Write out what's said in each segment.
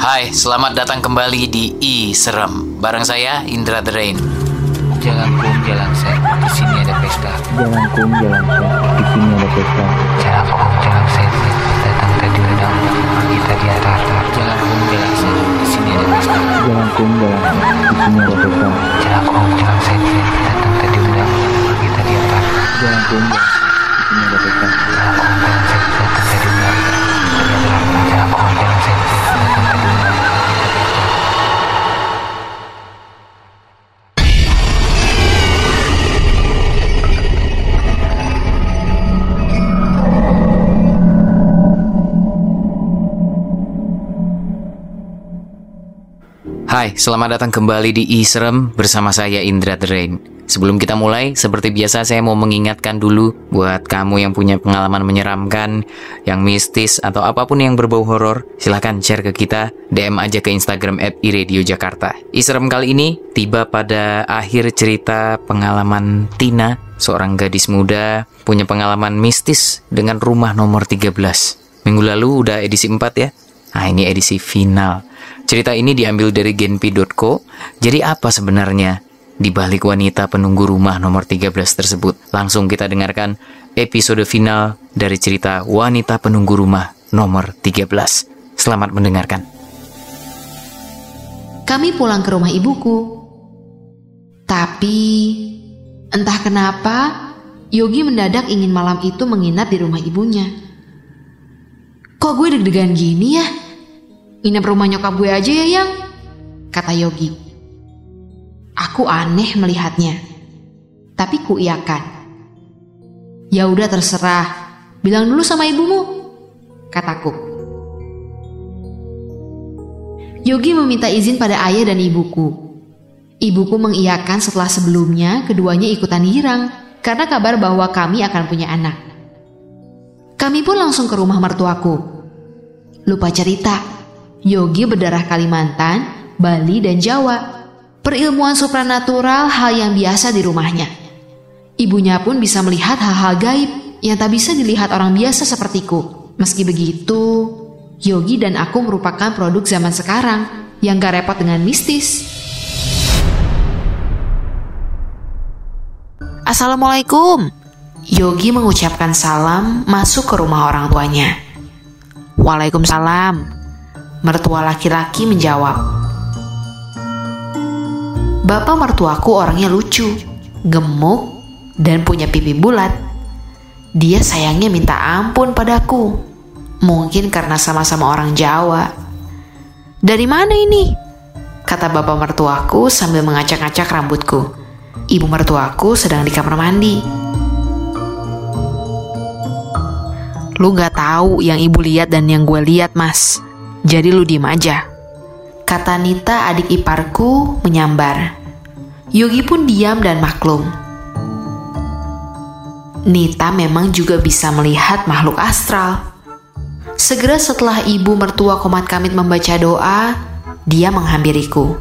Hai, selamat datang kembali di I Serem. Bareng saya Indra The Rain. Jalan kum, jalan set. Di sini ada pesta. Jalan kum, jalan set. Di sini ada pesta. Jalan kum, jalan set. Datang tadi undang, pergi tadi atas. Jalan kum, jalan set. Di sini ada pesta. Jalan kum, jalan set. Di sini ada pesta. Jalan kum, jalan set. Datang tadi undang, pergi tadi atas. Jalan kum, jalan set. Di sini ada pesta. Jalan kum, jalan set. Hai, selamat datang kembali di I Serem bersama saya Indra The Rain. Sebelum kita mulai, seperti biasa saya mau mengingatkan dulu buat kamu yang punya pengalaman menyeramkan, yang mistis atau apa pun yang berbau horor, silahkan share ke kita, DM aja ke Instagram at iRadio Jakarta. I Serem kali ini tiba pada akhir cerita pengalaman Tina, seorang gadis muda punya pengalaman mistis dengan rumah nomor 13. Minggu lalu udah edisi 4 ya. Nah ini edisi final. Cerita ini diambil dari genpi.co. Jadi apa sebenarnya di balik wanita penunggu rumah nomor 13 tersebut? Langsung kita dengarkan episode final dari cerita wanita penunggu rumah nomor 13. Selamat mendengarkan. Kami pulang ke rumah ibuku. Tapi entah kenapa Yogi mendadak ingin malam itu menginap di rumah ibunya. Kok gue deg-degan gini ya? Nginep rumah nyokap gue aja ya, Yang? Kata Yogi. Aku aneh melihatnya. Tapi ku iakan. Ya udah terserah. Bilang dulu sama ibumu. Kataku. Yogi meminta izin pada ayah dan ibuku. Ibuku mengiyakan setelah sebelumnya keduanya ikutan girang karena kabar bahwa kami akan punya anak. Kami pun langsung ke rumah mertuaku. Lupa cerita, Yogi berdarah Kalimantan, Bali, dan Jawa. Perilmuan supranatural hal yang biasa di rumahnya. Ibunya pun bisa melihat hal-hal gaib yang tak bisa dilihat orang biasa sepertiku. Meski begitu, Yogi dan aku merupakan produk zaman sekarang yang gak repot dengan mistis. Assalamualaikum. Yogi mengucapkan salam masuk ke rumah orang tuanya. Waalaikumsalam. Mertua laki-laki menjawab. Bapak mertuaku orangnya lucu, gemuk, dan punya pipi bulat. Dia sayangnya minta ampun padaku. Mungkin karena sama-sama orang Jawa. Dari mana ini? Kata bapak mertuaku sambil mengacak-acak rambutku. Ibu mertuaku sedang di kamar mandi. Lu gak tahu yang ibu lihat dan yang gue lihat, mas. Jadi lu diem aja. Kata Nita adik iparku menyambar. Yogi pun diam dan maklum. Nita memang juga bisa melihat makhluk astral. Segera setelah ibu mertua Komat Kamit membaca doa, dia menghampiriku.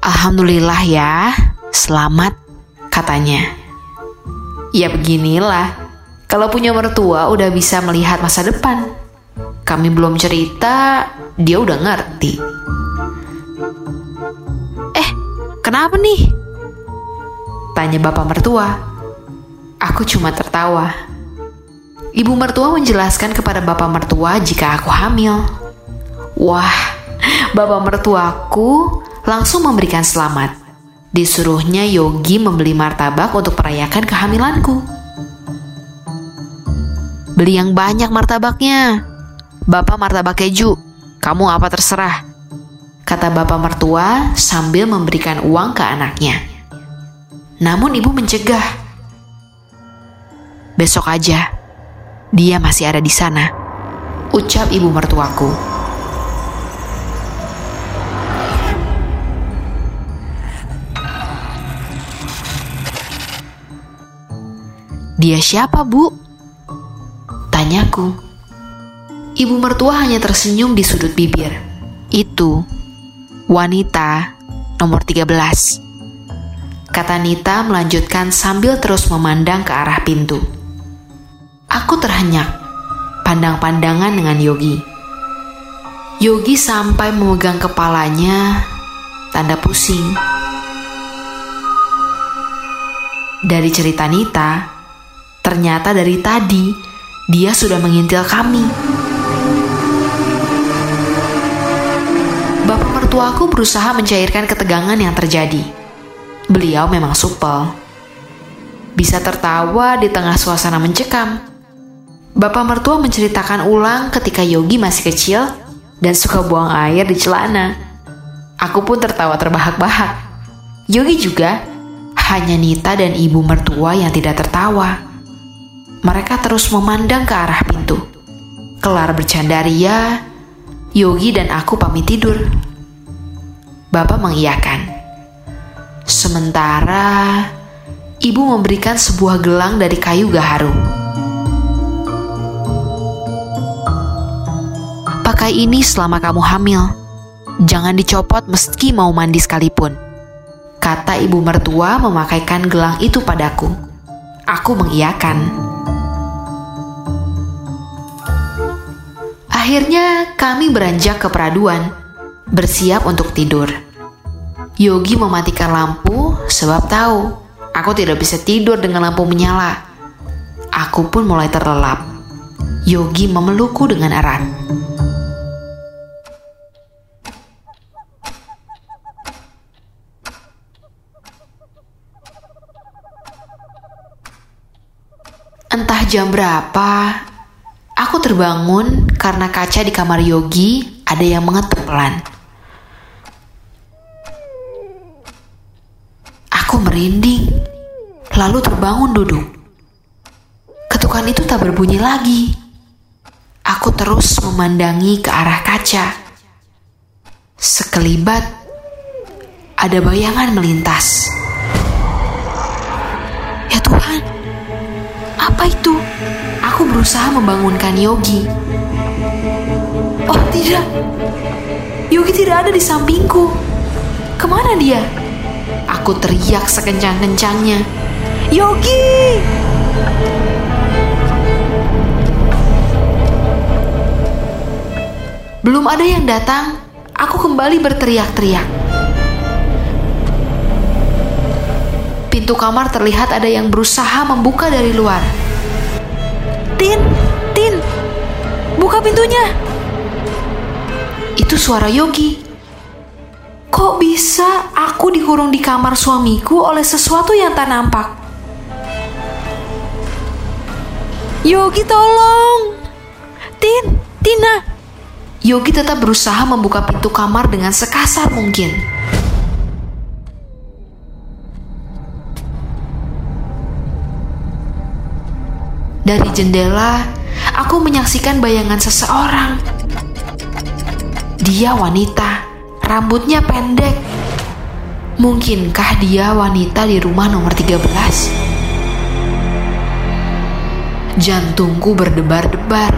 Alhamdulillah ya, selamat, katanya. Ya beginilah, kalau punya mertua udah bisa melihat masa depan. Kami belum cerita, dia udah ngerti. Eh, kenapa nih? Tanya bapak mertua. Aku cuma tertawa. Ibu mertua menjelaskan kepada bapak mertua jika aku hamil. Wah, bapak mertuaku langsung memberikan selamat. Disuruhnya Yogi membeli martabak untuk merayakan kehamilanku. Beli yang banyak martabaknya. Bapak martabak keju, kamu apa terserah. Kata bapak mertua sambil memberikan uang ke anaknya. Namun ibu mencegah. Besok aja, dia masih ada di sana. Ucap ibu mertuaku. Dia siapa, Bu? Tanyaku. Ibu mertua hanya tersenyum di sudut bibir. Itu wanita nomor 13. Kata Nita melanjutkan sambil terus memandang ke arah pintu. Aku terhenyak, pandang-pandangan dengan Yogi. Yogi sampai memegang kepalanya, tanda pusing. Dari cerita Nita, ternyata dari tadi dia sudah mengintil kami. Mertuaku berusaha mencairkan ketegangan yang terjadi. Beliau memang supel. Bisa tertawa di tengah suasana mencekam. Bapak mertua menceritakan ulang ketika Yogi masih kecil dan suka buang air di celana. Aku pun tertawa terbahak-bahak. Yogi juga, hanya Nita dan ibu mertua yang tidak tertawa. Mereka terus memandang ke arah pintu. Kelar bercanda ria, Yogi dan aku pamit tidur. Bapak mengiyakan. Sementara ibu memberikan sebuah gelang dari kayu gaharu. Pakai ini selama kamu hamil. Jangan dicopot meski mau mandi sekalipun. Kata ibu mertua memakaikan gelang itu padaku. Aku mengiyakan. Akhirnya kami beranjak ke peraduan, bersiap untuk tidur. Yogi mematikan lampu sebab tahu aku tidak bisa tidur dengan lampu menyala. Aku pun mulai terlelap. Yogi memelukku dengan erat. Entah jam berapa, aku terbangun karena kaca di kamar Yogi ada yang mengetuk pelan. Aku merinding, lalu terbangun duduk. Ketukan itu tak berbunyi lagi. Aku terus memandangi ke arah kaca. Sekelibat, ada bayangan melintas. Ya Tuhan, apa itu? Aku berusaha membangunkan Yogi. Oh tidak, Yogi tidak ada di sampingku. Ke mana dia? Aku teriak sekencang-kencangnya. Yogi! Belum ada yang datang, aku kembali berteriak-teriak. Pintu kamar terlihat ada yang berusaha membuka dari luar. Tin, Tin, buka pintunya. Itu suara Yogi. Kok bisa aku dikurung di kamar suamiku oleh sesuatu yang tak nampak? Yogi tolong. Tin, Tina. Yogi tetap berusaha membuka pintu kamar dengan sekasar mungkin. Dari jendela, aku menyaksikan bayangan seseorang. Dia wanita, rambutnya pendek. Mungkinkah dia wanita di rumah nomor 13? Jantungku berdebar-debar.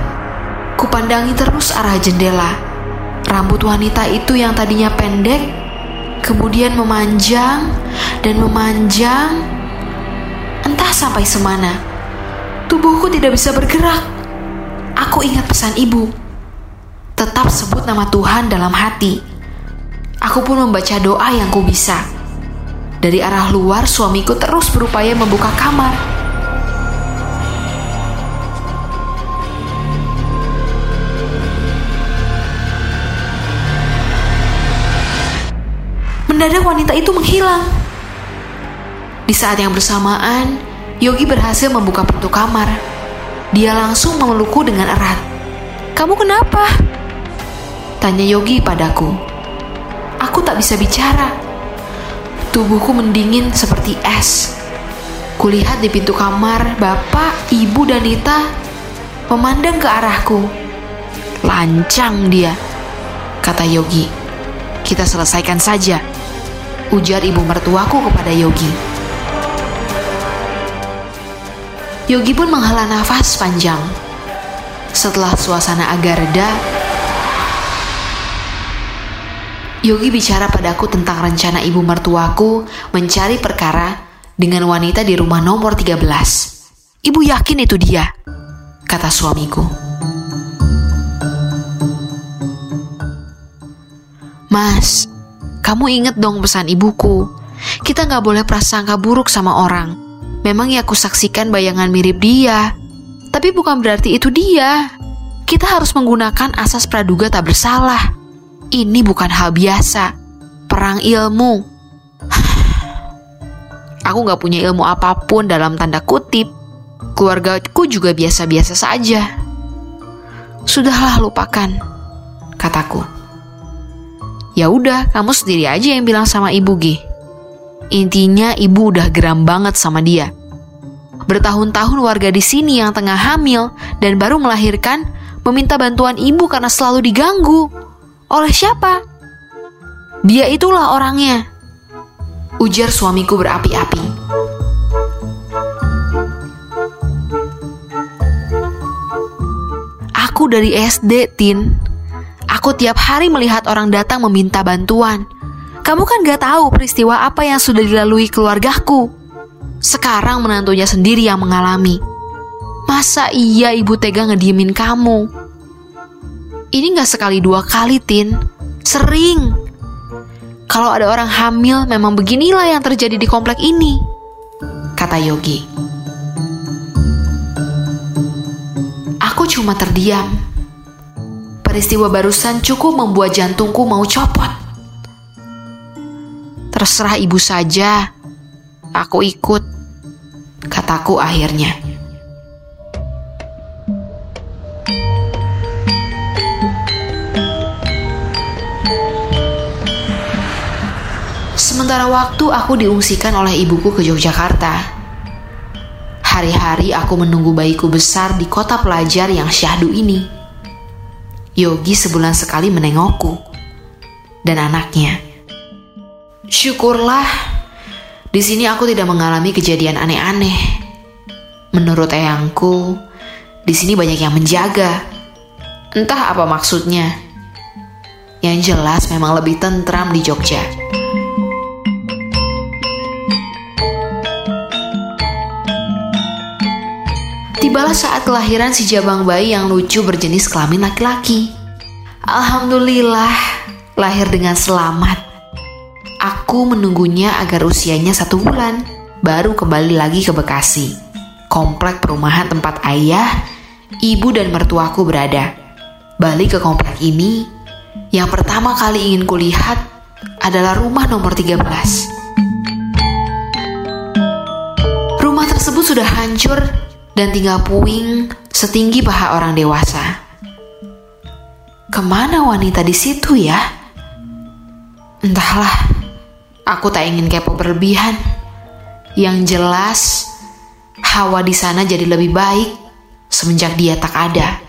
Kupandangi terus arah jendela. Rambut wanita itu yang tadinya pendek, kemudian memanjang dan memanjang, entah sampai semana. Tubuhku tidak bisa bergerak. Aku ingat pesan ibu. Tetap sebut nama Tuhan dalam hati. Aku pun membaca doa yang ku bisa. Dari arah luar, suamiku terus berupaya membuka kamar. Mendadak wanita itu menghilang. Di saat yang bersamaan, Yogi berhasil membuka pintu kamar. Dia langsung memelukku dengan erat. "Kamu kenapa?" tanya Yogi padaku. Aku tak bisa bicara. Tubuhku mendingin seperti es. Kulihat di pintu kamar bapak, ibu, dan Nita memandang ke arahku. Lancang dia, kata Yogi. Kita selesaikan saja, ujar ibu mertuaku kepada Yogi. Yogi pun menghela nafas panjang. Setelah suasana agak reda, Yogi bicara padaku tentang rencana ibu mertuaku mencari perkara dengan wanita di rumah nomor 13. Ibu yakin itu dia, kata suamiku. Mas, kamu inget dong pesan ibuku. Kita nggak boleh prasangka buruk sama orang. Memang ya aku saksikan bayangan mirip dia. Tapi bukan berarti itu dia. Kita harus menggunakan asas praduga tak bersalah. Ini bukan hal biasa. Perang ilmu. Aku nggak punya ilmu apa pun dalam tanda kutip. Keluargaku juga biasa-biasa saja. Sudahlah lupakan, kataku. Ya udah, kamu sendiri aja yang bilang sama ibu G. Intinya ibu udah geram banget sama dia. Bertahun-tahun warga di sini yang tengah hamil dan baru melahirkan meminta bantuan ibu karena selalu diganggu. Oleh siapa? Dia itulah orangnya. Ujar suamiku berapi-api. Aku dari SD, Tin. Aku tiap hari melihat orang datang meminta bantuan. Kamu kan gak tahu peristiwa apa yang sudah dilalui keluargaku. Sekarang menantunya sendiri yang mengalami. Masa iya ibu tega ngediemin kamu? Ini gak sekali dua kali, Tin. Sering. Kalau ada orang hamil, memang beginilah yang terjadi di komplek ini. Kata Yogi. Aku cuma terdiam. Peristiwa barusan cukup membuat jantungku mau copot. Terserah ibu saja. Aku ikut. Kataku akhirnya. Sementara waktu aku diungsikan oleh ibuku ke Yogyakarta. Hari-hari aku menunggu bayiku besar di kota pelajar yang syahdu ini. Yogi sebulan sekali menengokku dan anaknya. Syukurlah, di sini aku tidak mengalami kejadian aneh-aneh. Menurut eyangku, di sini banyak yang menjaga. Entah apa maksudnya. Yang jelas memang lebih tentram di Jogja. Tibalah saat kelahiran si jabang bayi yang lucu berjenis kelamin laki-laki. Alhamdulillah, lahir dengan selamat. Aku menunggunya agar usianya satu bulan, baru kembali lagi ke Bekasi. Komplek perumahan tempat ayah, ibu dan mertuaku berada. Balik ke komplek ini, yang pertama kali ingin kulihat adalah rumah nomor 13. Rumah tersebut sudah hancur dan tinggal puing setinggi paha orang dewasa. Ke mana wanita di situ ya? Entahlah, aku tak ingin kepo berlebihan. Yang jelas, hawa di sana jadi lebih baik semenjak dia tak ada.